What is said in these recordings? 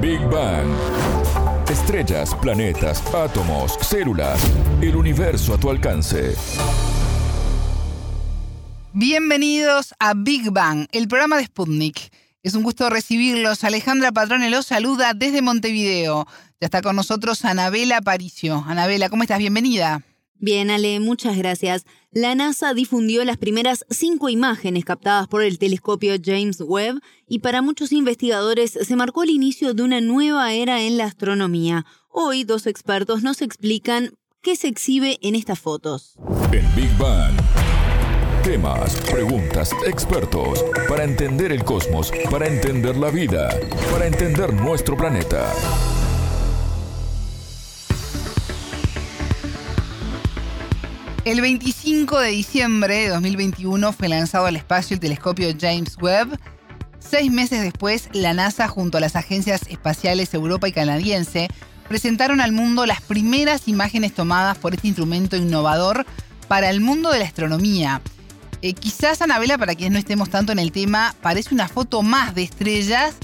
Big Bang. Estrellas, planetas, átomos, células, el universo a tu alcance. Bienvenidos a Big Bang, el programa de Sputnik. Es un gusto recibirlos. Alejandra Patrone los saluda desde Montevideo. Ya está con nosotros Anabela Aparicio. Anabela, ¿cómo estás? Bienvenida. Bien, Ale, muchas gracias. La NASA difundió las primeras cinco imágenes captadas por el telescopio James Webb y para muchos investigadores se marcó el inicio de una nueva era en la astronomía. Hoy dos expertos nos explican qué se exhibe en estas fotos. En Big Bang. Temas, preguntas, expertos, para entender el cosmos, para entender la vida, para entender nuestro planeta. El 25 de diciembre de 2021 fue lanzado al espacio el telescopio James Webb. Seis meses después, la NASA junto a las agencias espaciales Europa y canadiense presentaron al mundo las primeras imágenes tomadas por este instrumento innovador para el mundo de la astronomía. Eh, quizás, Anabela, para quienes no estemos tanto en el tema, parece una foto más de estrellas,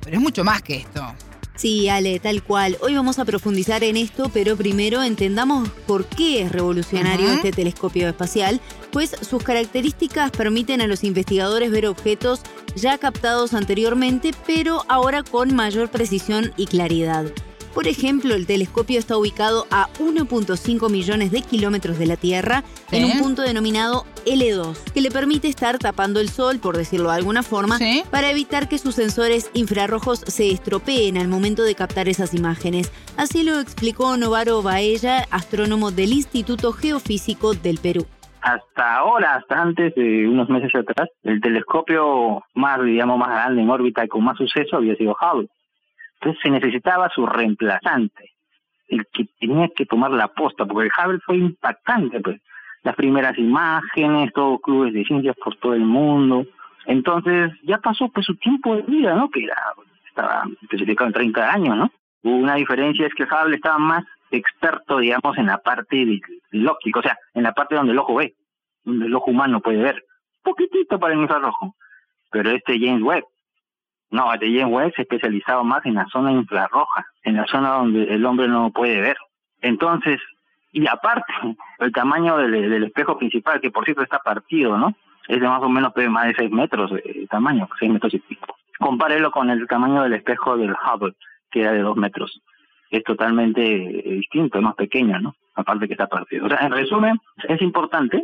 pero es mucho más que esto. Sí, Ale, tal cual. Hoy vamos a profundizar en esto, pero primero entendamos por qué es revolucionario este telescopio espacial, pues sus características permiten a los investigadores ver objetos ya captados anteriormente, pero ahora con mayor precisión y claridad. Por ejemplo, el telescopio está ubicado a 1.5 millones de kilómetros de la Tierra en un punto denominado L2, que le permite estar tapando el Sol, por decirlo de alguna forma, para evitar que sus sensores infrarrojos se estropeen al momento de captar esas imágenes. Así lo explicó Novaro Baella, astrónomo del Instituto Geofísico del Perú hasta ahora, hasta antes de unos meses atrás, el telescopio más, digamos, más grande en órbita y con más suceso había sido Hubble. Entonces se necesitaba su reemplazante, el que tenía que tomar la posta, porque el Hubble fue impactante, pues. Las primeras imágenes, todos clubes de ciencias por todo el mundo. Entonces ya pasó pues su tiempo de vida, ¿no? Que era, estaba especificado en 30 años, ¿no? Una diferencia es que Hubble estaba más experto, digamos, en la parte del, óptico, o sea, en la parte donde el ojo ve, donde el ojo humano puede ver. Poquitito para el infrarrojo. Pero este James Webb no, el de James Webb se más en la zona infrarroja, en la zona donde el hombre no puede ver. Entonces, y aparte, el tamaño del, espejo principal, que por cierto está partido, ¿no? Es de más o menos pues, más de 6 metros de tamaño, 6 metros y pico. Compárelo con el tamaño del espejo del Hubble, que era de 2 metros. Es totalmente distinto, es más pequeño, ¿no? Aparte que está partido. O sea, en resumen, es importante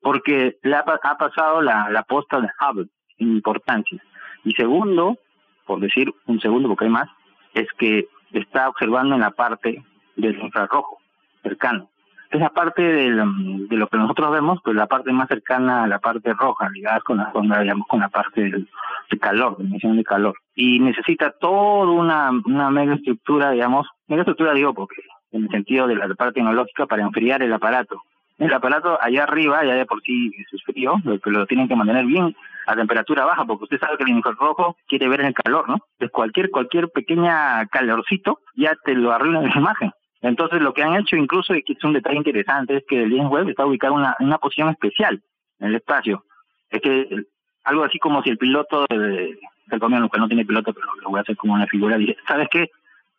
porque le ha, pasado la, la posta de Hubble en importancia. Y segundo, por decir un segundo porque hay más, es que está observando en la parte del infrarrojo cercano. Esa parte del, de lo que nosotros vemos, pues la parte más cercana a la parte roja, ligada con la, digamos, con la parte del, de calor, de emisión de calor. Y necesita toda una, una mega estructura, digamos, mega estructura digo porque en el sentido de la parte tecnológica para enfriar el aparato. El aparato allá arriba, ya de por sí es frío, lo, lo tienen que mantener bien a temperatura baja, porque usted sabe que el infrarrojo quiere ver el calor, ¿no? Entonces cualquier, cualquier pequeña calorcito ya te lo arruina la imagen. Entonces lo que han hecho incluso, y que es un detalle interesante, es que el James Webb está ubicado en una, una posición especial en el espacio. Es que algo así como si el piloto del, del comienzo, que no tiene piloto, pero lo voy a hacer como una figura, dice, ¿sabes qué?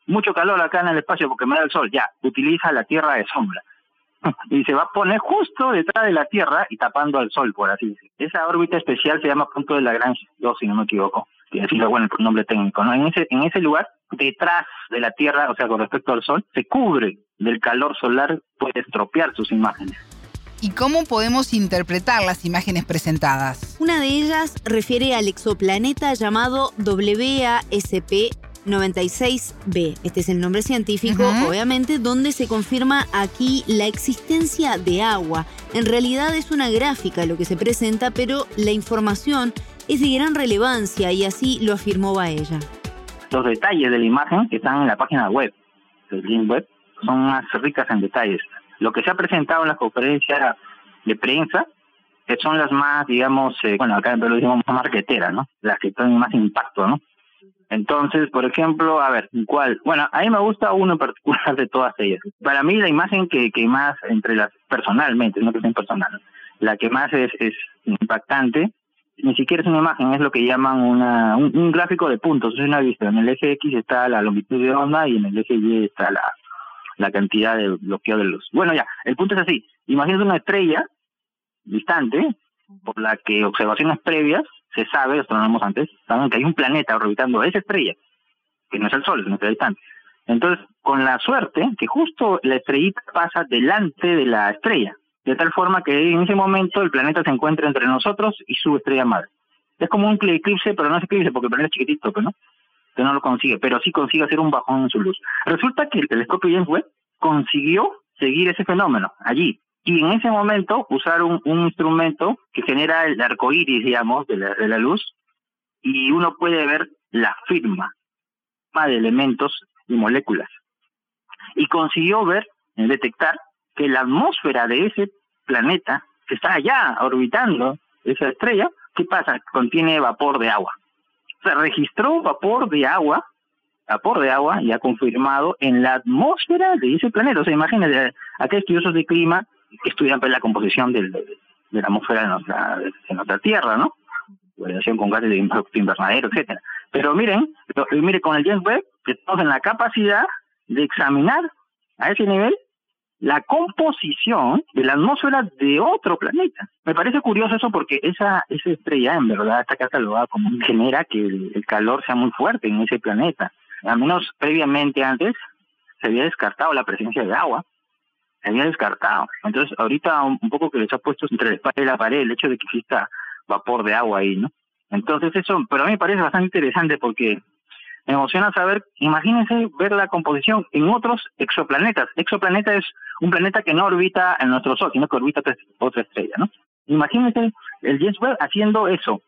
Mucho calor acá en el espacio porque me da el sol, ya, utiliza la tierra de sombra y se va a poner justo detrás de la Tierra y tapando al Sol, por así decirlo. Esa órbita especial se llama punto de Lagrange 2, si no me equivoco, que es bueno el nombre técnico. ¿no? En, ese, en ese lugar, detrás de la Tierra, o sea, con respecto al Sol, se cubre del calor solar, puede estropear sus imágenes. ¿Y cómo podemos interpretar las imágenes presentadas? Una de ellas refiere al exoplaneta llamado WASP 96b. Este es el nombre científico, obviamente, donde se confirma aquí la existencia de agua. En realidad es una gráfica lo que se presenta, pero la información es de gran relevancia y así lo afirmó Baella. Los detalles de la imagen que están en la página web del link web son más ricas en detalles. Lo que se ha presentado en la conferencia de prensa que son las más, digamos, eh, bueno, acá lo decimos más marqueteras, ¿no? Las que tienen más impacto, ¿no? Entonces, por ejemplo, a ver, ¿cuál? Bueno, a mí me gusta uno en particular de todas ellas. Para mí la imagen que, que más, entre las, personalmente, no que sea personal, la que más es, es impactante ni siquiera es una imagen, es lo que llaman una, un, gráfico de puntos. Es una vista. En el eje X está la longitud de onda y en el eje Y está la, la cantidad de bloqueo de luz. Bueno, ya, el punto es así. Imagínate una estrella distante por la que observaciones previas se sabe, astrónomos antes, saben que hay un planeta orbitando esa estrella, que no es el Sol, es una estrella distante. Entonces, con la suerte que justo la estrellita pasa delante de la estrella, de tal forma que en ese momento el planeta se encuentra entre nosotros y su estrella madre. Es como un eclipse, pero no es eclipse porque el planeta es chiquitito, pues, ¿no? No lo consigue, pero sí consigue hacer un bajón en su luz. Resulta que el telescopio James Webb consiguió seguir ese fenómeno allí, y en ese momento usar un, instrumento que genera el arco iris, digamos, de la, de la luz, y uno puede ver la firma de elementos y moléculas. Y consiguió ver, detectar, que la atmósfera de ese planeta que está allá orbitando esa estrella, ¿qué pasa? Contiene vapor de agua. O sea, registró vapor de agua, vapor de agua ya confirmado en la atmósfera de ese planeta. O sea, imagínense, aquellos estudiosos de clima estudian pues, la composición del, de, la atmósfera de nuestra, de nuestra Tierra, ¿no? Relación con gases de invernadero, etcétera. Pero miren, mire, con el James Webb estamos la capacidad de examinar a ese nivel la composición de la atmósfera de otro planeta. Me parece curioso eso porque esa, esa estrella en verdad está catalogada como genera que el, el calor sea muy fuerte en ese planeta. Al menos previamente antes se había descartado la presencia de agua había descartado. Entonces, ahorita un, poco que les ha puesto entre la pared el hecho de que exista vapor de agua ahí, ¿no? Entonces, eso, pero a mí me parece bastante interesante porque me emociona saber, imagínense ver la composición en otros exoplanetas. Exoplaneta es un planeta que no orbita en nuestro Sol, sino que orbita otra estrella, ¿no? Imagínense el James Webb haciendo eso,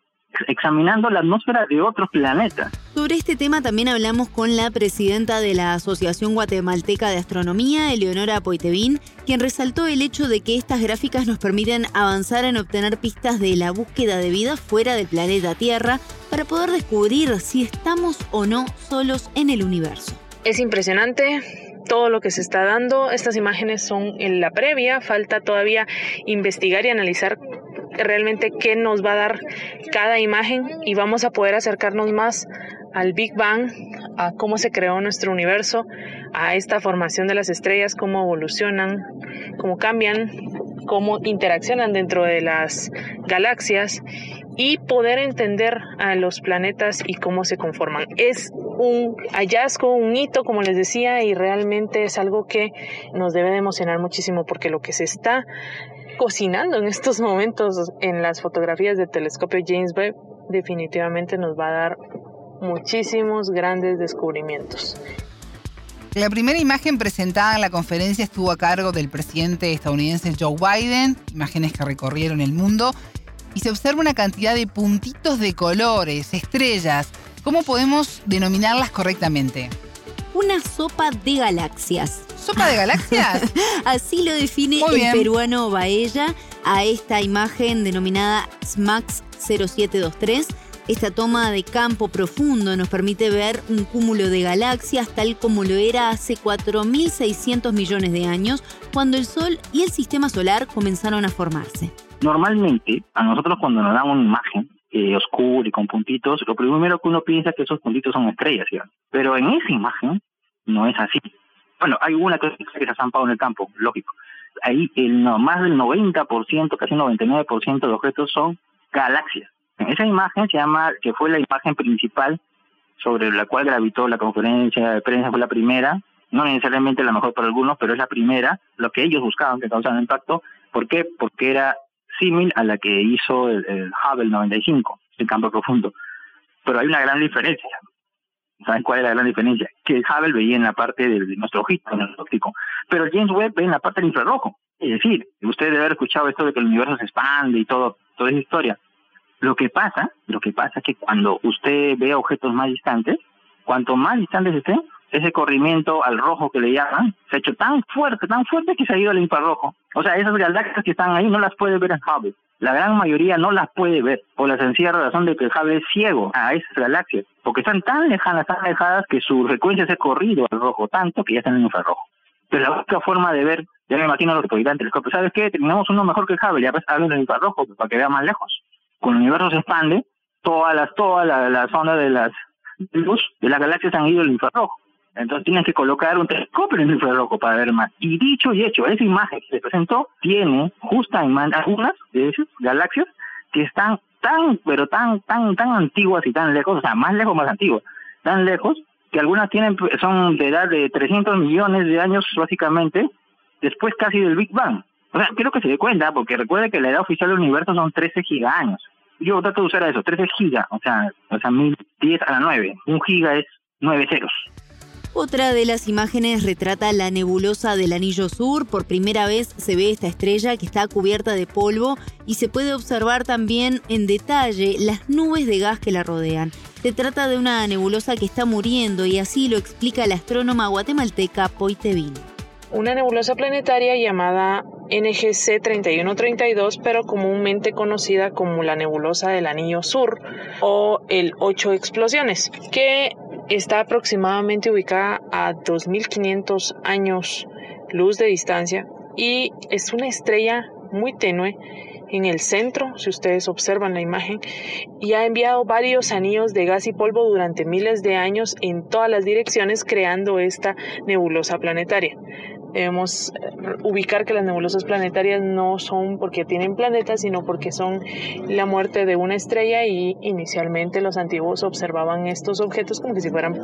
examinando la atmósfera de otros planetas. Sobre este tema también hablamos con la presidenta de la Asociación Guatemalteca de Astronomía, Eleonora Poitevin, quien resaltó el hecho de que estas gráficas nos permiten avanzar en obtener pistas de la búsqueda de vida fuera del planeta Tierra para poder descubrir si estamos o no solos en el universo. Es impresionante todo lo que se está dando. Estas imágenes son en la previa, falta todavía investigar y analizar realmente qué nos va a dar cada imagen y vamos a poder acercarnos más al Big Bang, a cómo se creó nuestro universo, a esta formación de las estrellas, cómo evolucionan, cómo cambian, cómo interaccionan dentro de las galaxias y poder entender a los planetas y cómo se conforman. Es un hallazgo, un hito, como les decía, y realmente es algo que nos debe de emocionar muchísimo porque lo que se está cocinando en estos momentos en las fotografías del telescopio James Webb definitivamente nos va a dar muchísimos grandes descubrimientos. La primera imagen presentada en la conferencia estuvo a cargo del presidente estadounidense Joe Biden, imágenes que recorrieron el mundo, y se observa una cantidad de puntitos de colores, estrellas. ¿Cómo podemos denominarlas correctamente? Una sopa de galaxias. ¿Sopa de galaxias? Así lo define el peruano Baella a esta imagen denominada SMAX 0723. Esta toma de campo profundo nos permite ver un cúmulo de galaxias tal como lo era hace 4.600 millones de años, cuando el Sol y el Sistema Solar comenzaron a formarse. Normalmente, a nosotros cuando nos dan una imagen eh, oscura y con puntitos, lo primero que uno piensa es que esos puntitos son estrellas, Pero en esa imagen no es así. Bueno, hay una que se ha zampado en el campo, lógico. Ahí el no, más del 90%, casi 99% de objetos son galaxias. Esa imagen se llama, que fue la imagen principal sobre la cual gravitó la conferencia de prensa, fue la primera, no necesariamente la mejor para algunos, pero es la primera, lo que ellos buscaban que causara impacto. ¿Por qué? Porque era símil a la que hizo el, el Hubble 95, el campo profundo. Pero hay una gran diferencia. ¿Saben cuál es la gran diferencia? Que Hubble veía en la parte de, nuestro ojito, en el óptico, pero James Webb ve en la parte del infrarrojo. Es decir, usted debe haber escuchado esto de que el universo se expande y todo, toda esa historia. Lo que pasa, lo que pasa es que cuando usted ve objetos más distantes, cuanto más distantes estén, ese corrimiento al rojo que le llaman se ha hecho tan fuerte, tan fuerte que se ha ido al infrarrojo. O sea, esas galaxias que están ahí no las puede ver en Hubble. La gran mayoría no las puede ver por la sencilla razón de que el Hubble es ciego a esas galaxias, porque están tan lejanas, tan alejadas que su frecuencia se ha corrido al rojo tanto que ya están en infrarrojo. Pero la única forma de ver, ya me imagino los que el telescopio, ¿sabes qué? Tenemos uno mejor que el Hubble, ya ves, hablo del infrarrojo para que vea más lejos. con el universo se expande, todas las, todas las, las ondas de las luz de las galaxias han ido al infrarrojo. Entonces tienes que colocar un telescopio en el infrarrojo para ver más. Y dicho y hecho, esa imagen que se presentó tiene justamente algunas de esas galaxias que están tan, pero tan, tan, tan antiguas y tan lejos, o sea, más lejos, más antiguas, tan lejos, que algunas tienen son de edad de 300 millones de años, básicamente, después casi del Big Bang. O sea, quiero que se dé cuenta, porque recuerde que la edad oficial del universo son 13 gigaños. Yo trato de usar eso, 13 gigas, o sea, o sea, 10 a la 9. Un giga es 9 ceros. Otra de las imágenes retrata la nebulosa del Anillo Sur. Por primera vez se ve esta estrella que está cubierta de polvo y se puede observar también en detalle las nubes de gas que la rodean. Se trata de una nebulosa que está muriendo y así lo explica la astrónoma guatemalteca Poitevin una nebulosa planetaria llamada NGC 3132, pero comúnmente conocida como la nebulosa del Anillo Sur o el 8 explosiones, que está aproximadamente ubicada a 2500 años luz de distancia y es una estrella muy tenue en el centro, si ustedes observan la imagen, y ha enviado varios anillos de gas y polvo durante miles de años en todas las direcciones, creando esta nebulosa planetaria. Debemos eh, ubicar que las nebulosas planetarias no son porque tienen planetas, sino porque son la muerte de una estrella y inicialmente los antiguos observaban estos objetos como que si fueran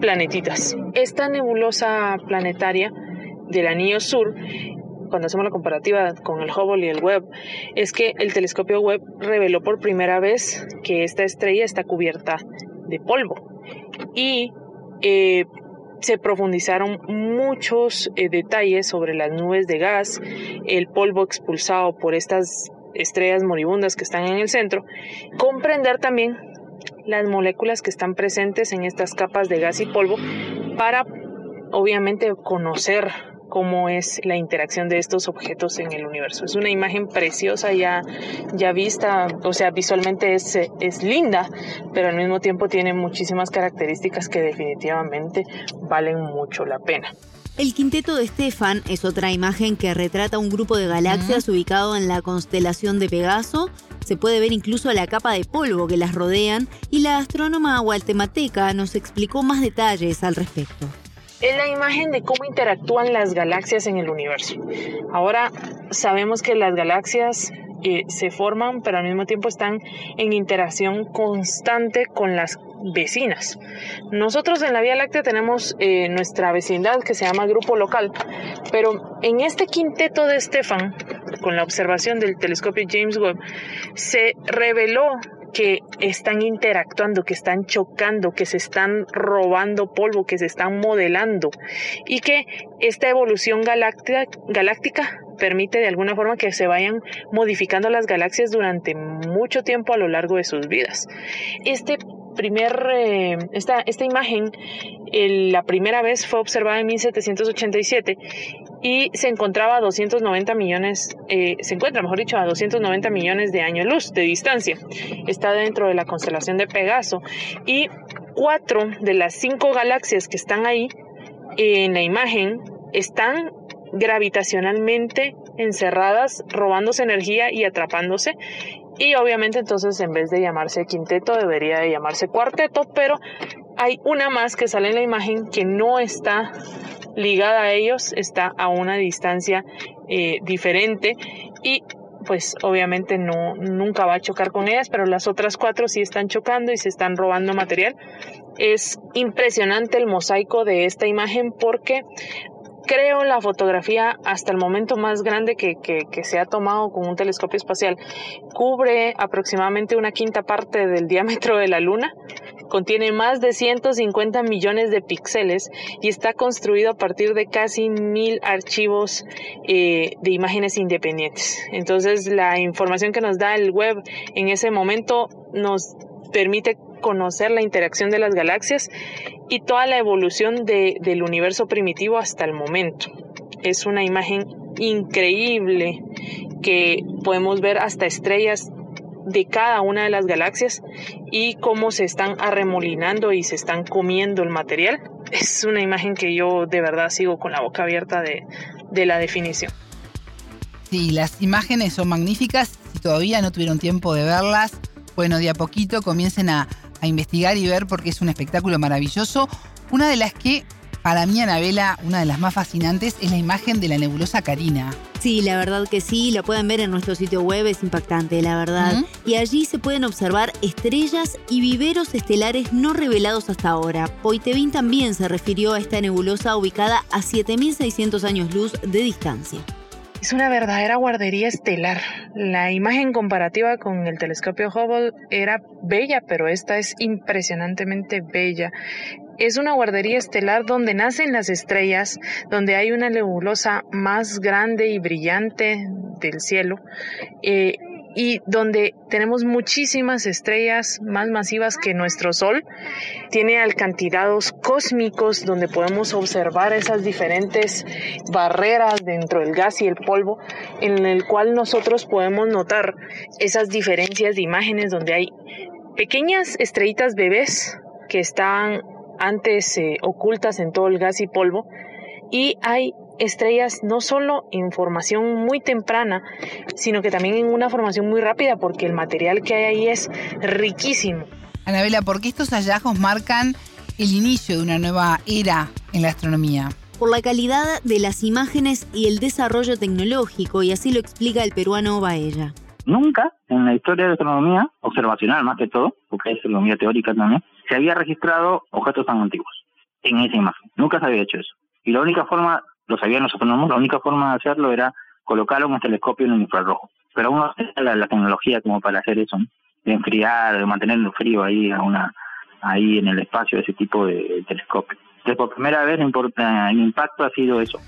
planetitas. Esta nebulosa planetaria del anillo sur cuando hacemos la comparativa con el Hubble y el Webb, es que el telescopio Webb reveló por primera vez que esta estrella está cubierta de polvo. Y eh, se profundizaron muchos eh, detalles sobre las nubes de gas, el polvo expulsado por estas estrellas moribundas que están en el centro, comprender también las moléculas que están presentes en estas capas de gas y polvo para obviamente conocer cómo es la interacción de estos objetos en el universo. Es una imagen preciosa ya, ya vista, o sea, visualmente es, es linda, pero al mismo tiempo tiene muchísimas características que definitivamente valen mucho la pena. El quinteto de Stefan es otra imagen que retrata un grupo de galaxias ubicado en la constelación de Pegaso. Se puede ver incluso la capa de polvo que las rodean y la astrónoma guatemalteca nos explicó más detalles al respecto es la imagen de cómo interactúan las galaxias en el universo. Ahora sabemos que las galaxias se forman, pero al mismo tiempo están en interacción constante con las vecinas. Nosotros en la Vía Láctea tenemos eh, nuestra vecindad que se llama grupo local, pero en este quinteto de Stefan, con la observación del telescopio James Webb, se reveló que están interactuando, que están chocando, que se están robando polvo, que se están modelando y que esta evolución galáctica, permite de alguna forma que se vayan modificando las galaxias durante mucho tiempo a lo largo de sus vidas. Este primer, eh, esta, esta imagen, la primera vez fue observada en 1787 y se encontraba a 290 millones, eh, se encuentra, mejor dicho, a 290 millones de años luz de distancia. Está dentro de la constelación de Pegaso y cuatro de las cinco galaxias que están ahí en la imagen están gravitacionalmente encerradas, robándose energía y atrapándose. Y obviamente entonces en vez de llamarse quinteto debería de llamarse cuarteto, pero hay una más que sale en la imagen que no está ligada a ellos, está a una distancia eh, diferente y pues obviamente no nunca va a chocar con ellas, pero las otras cuatro sí están chocando y se están robando material. Es impresionante el mosaico de esta imagen porque creo la fotografía hasta el momento más grande que, se ha tomado con un telescopio espacial. Cubre aproximadamente una quinta parte del diámetro de la Luna, contiene más de 150 millones de píxeles y está construido a partir de casi mil archivos eh, de imágenes independientes. Entonces la información que nos da el web en ese momento nos permite conocer la interacción de las galaxias y toda la evolución del universo primitivo hasta el momento. Es una imagen increíble que podemos ver hasta estrellas de cada una de las galaxias y cómo se están arremolinando y se están comiendo el material. Es una imagen que yo de verdad sigo con la boca abierta de, la definición. Sí, las imágenes son magníficas todavía no tuvieron tiempo de verlas, bueno, de a poquito comiencen a, a investigar y ver porque es un espectáculo maravilloso. Una de las que para mí, Anabela, una de las más fascinantes es la imagen de la nebulosa Carina. Sí, la verdad que sí, la pueden ver en nuestro sitio web, es impactante, la verdad. Y allí se pueden observar estrellas y viveros estelares no revelados hasta ahora. Poitevin también se refirió a esta nebulosa ubicada a 7.600 años luz de distancia. Es una verdadera guardería estelar. La imagen comparativa con el telescopio Hubble era bella, pero esta es impresionantemente bella. Es una guardería estelar donde nacen las estrellas, donde hay una nebulosa más grande y brillante del cielo. Eh, y donde tenemos muchísimas estrellas más masivas que nuestro Sol. Tiene alcantilados cósmicos donde podemos observar esas diferentes barreras dentro del gas y el polvo, en el cual nosotros podemos notar esas diferencias de imágenes donde hay pequeñas estrellitas bebés que están antes eh, ocultas en todo el gas y polvo y hay estrellas no solo en formación muy temprana, sino que también en una formación muy rápida, porque el material que hay ahí es riquísimo. Anabela, ¿por qué estos hallazgos marcan el inicio de una nueva era en la astronomía? Por la calidad de las imágenes y el desarrollo tecnológico, y así lo explica el peruano Baella. Nunca en la historia de la astronomía, observacional más que todo, porque es astronomía teórica también, se había registrado objetos tan antiguos en esa imagen. Nunca se había hecho eso. Y la única forma lo sabían los astrónomos, la única forma de hacerlo era colocar un telescopio en el infrarrojo. Pero aún no tenía la, tecnología como para hacer eso, de enfriar, de mantenerlo frío ahí a una ahí en el espacio ese tipo de, telescopio. Entonces, por primera vez el impacto ha sido eso.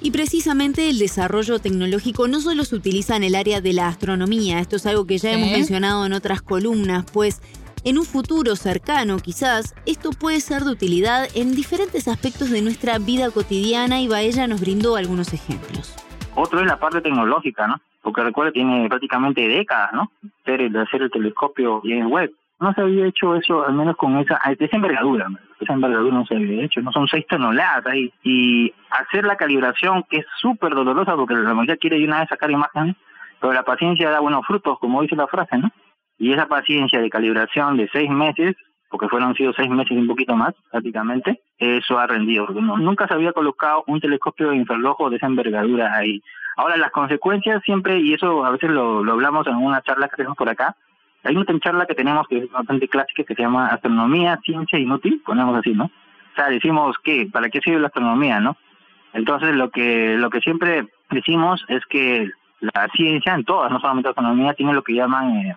Y precisamente el desarrollo tecnológico no solo se utiliza en el área de la astronomía, esto es algo que ya hemos mencionado en otras columnas, pues en un futuro cercano, quizás, esto puede ser de utilidad en diferentes aspectos de nuestra vida cotidiana y Baella nos brindó algunos ejemplos. Otro es la parte tecnológica, ¿no? Porque recuerda, tiene prácticamente décadas, ¿no? De hacer el telescopio y en web. No se había hecho eso, al menos con esa, esa envergadura. Esa envergadura no se había hecho, no son seis toneladas. Y hacer la calibración, que es súper dolorosa, porque la mayoría quiere de una vez sacar imágenes, pero la paciencia da buenos frutos, como dice la frase, ¿no? Y esa paciencia de calibración de seis meses, porque fueron sido seis meses y un poquito más, prácticamente, eso ha rendido. nunca se había colocado un telescopio de infrarrojo de esa envergadura ahí. Ahora, las consecuencias siempre, y eso a veces lo, hablamos en una charla que tenemos por acá, hay una charla que tenemos que es bastante clásica que se llama Astronomía, Ciencia Inútil, ponemos así, ¿no? O sea, decimos que, ¿para qué sirve la astronomía, no? Entonces, lo que, lo que siempre decimos es que la ciencia, en todas, no solamente la astronomía, tiene lo que llaman eh,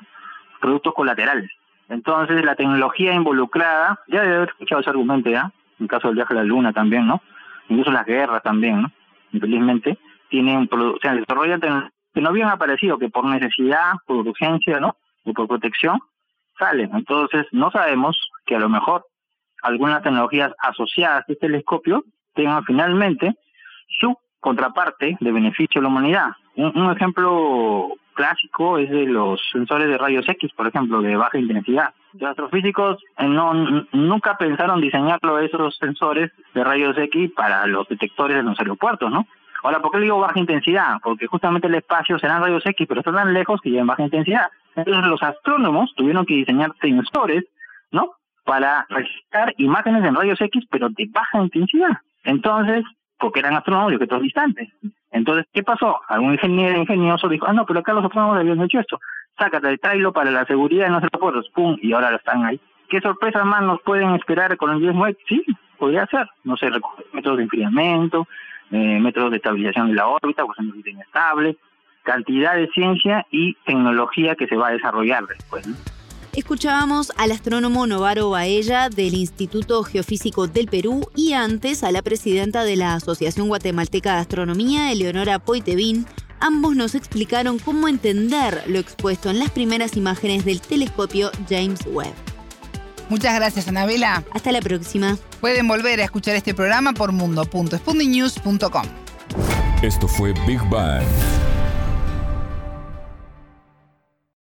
productos colaterales. Entonces, la tecnología involucrada, ya debe haber escuchado ese argumento ya, en el caso del viaje a la Luna también, ¿no? Incluso las guerras también, ¿no? Infelizmente, tienen, o sea, desarrollan que no habían aparecido, que por necesidad, por urgencia, ¿no? O por protección, salen. Entonces, no sabemos que a lo mejor algunas tecnologías asociadas a este telescopio tengan finalmente su contraparte de beneficio a la humanidad. un ejemplo clásico es de los sensores de rayos X, por ejemplo, de baja intensidad. Los astrofísicos eh, no, nunca pensaron diseñarlo esos sensores de rayos X para los detectores en los aeropuertos, ¿no? Ahora, ¿por qué digo baja intensidad? Porque justamente el espacio serán rayos X, pero están tan lejos que llevan baja intensidad. Entonces los astrónomos tuvieron que diseñar sensores, ¿no? Para registrar imágenes en rayos X, pero de baja intensidad. Entonces, porque eran astrónomos y objetos distantes. Entonces, ¿qué pasó? Algún ingeniero ingenioso dijo, ah, no, pero acá los astrónomos habían hecho esto. Sácate, tráelo para la seguridad en los aeropuertos. Pum, y ahora están ahí. ¿Qué sorpresas más nos pueden esperar con el Webb? Sí, podría ser. No sé, métodos de enfriamiento, eh, métodos de estabilización de la órbita, pues en inestable, cantidad de ciencia y tecnología que se va a desarrollar después. ¿no? Escuchábamos al astrónomo Novaro Baella del Instituto Geofísico del Perú y antes a la presidenta de la Asociación Guatemalteca de Astronomía, Eleonora Poitevin. Ambos nos explicaron cómo entender lo expuesto en las primeras imágenes del telescopio James Webb. Muchas gracias, Anabela. Hasta la próxima. Pueden volver a escuchar este programa por mundo.spundinews.com. Esto fue Big Bang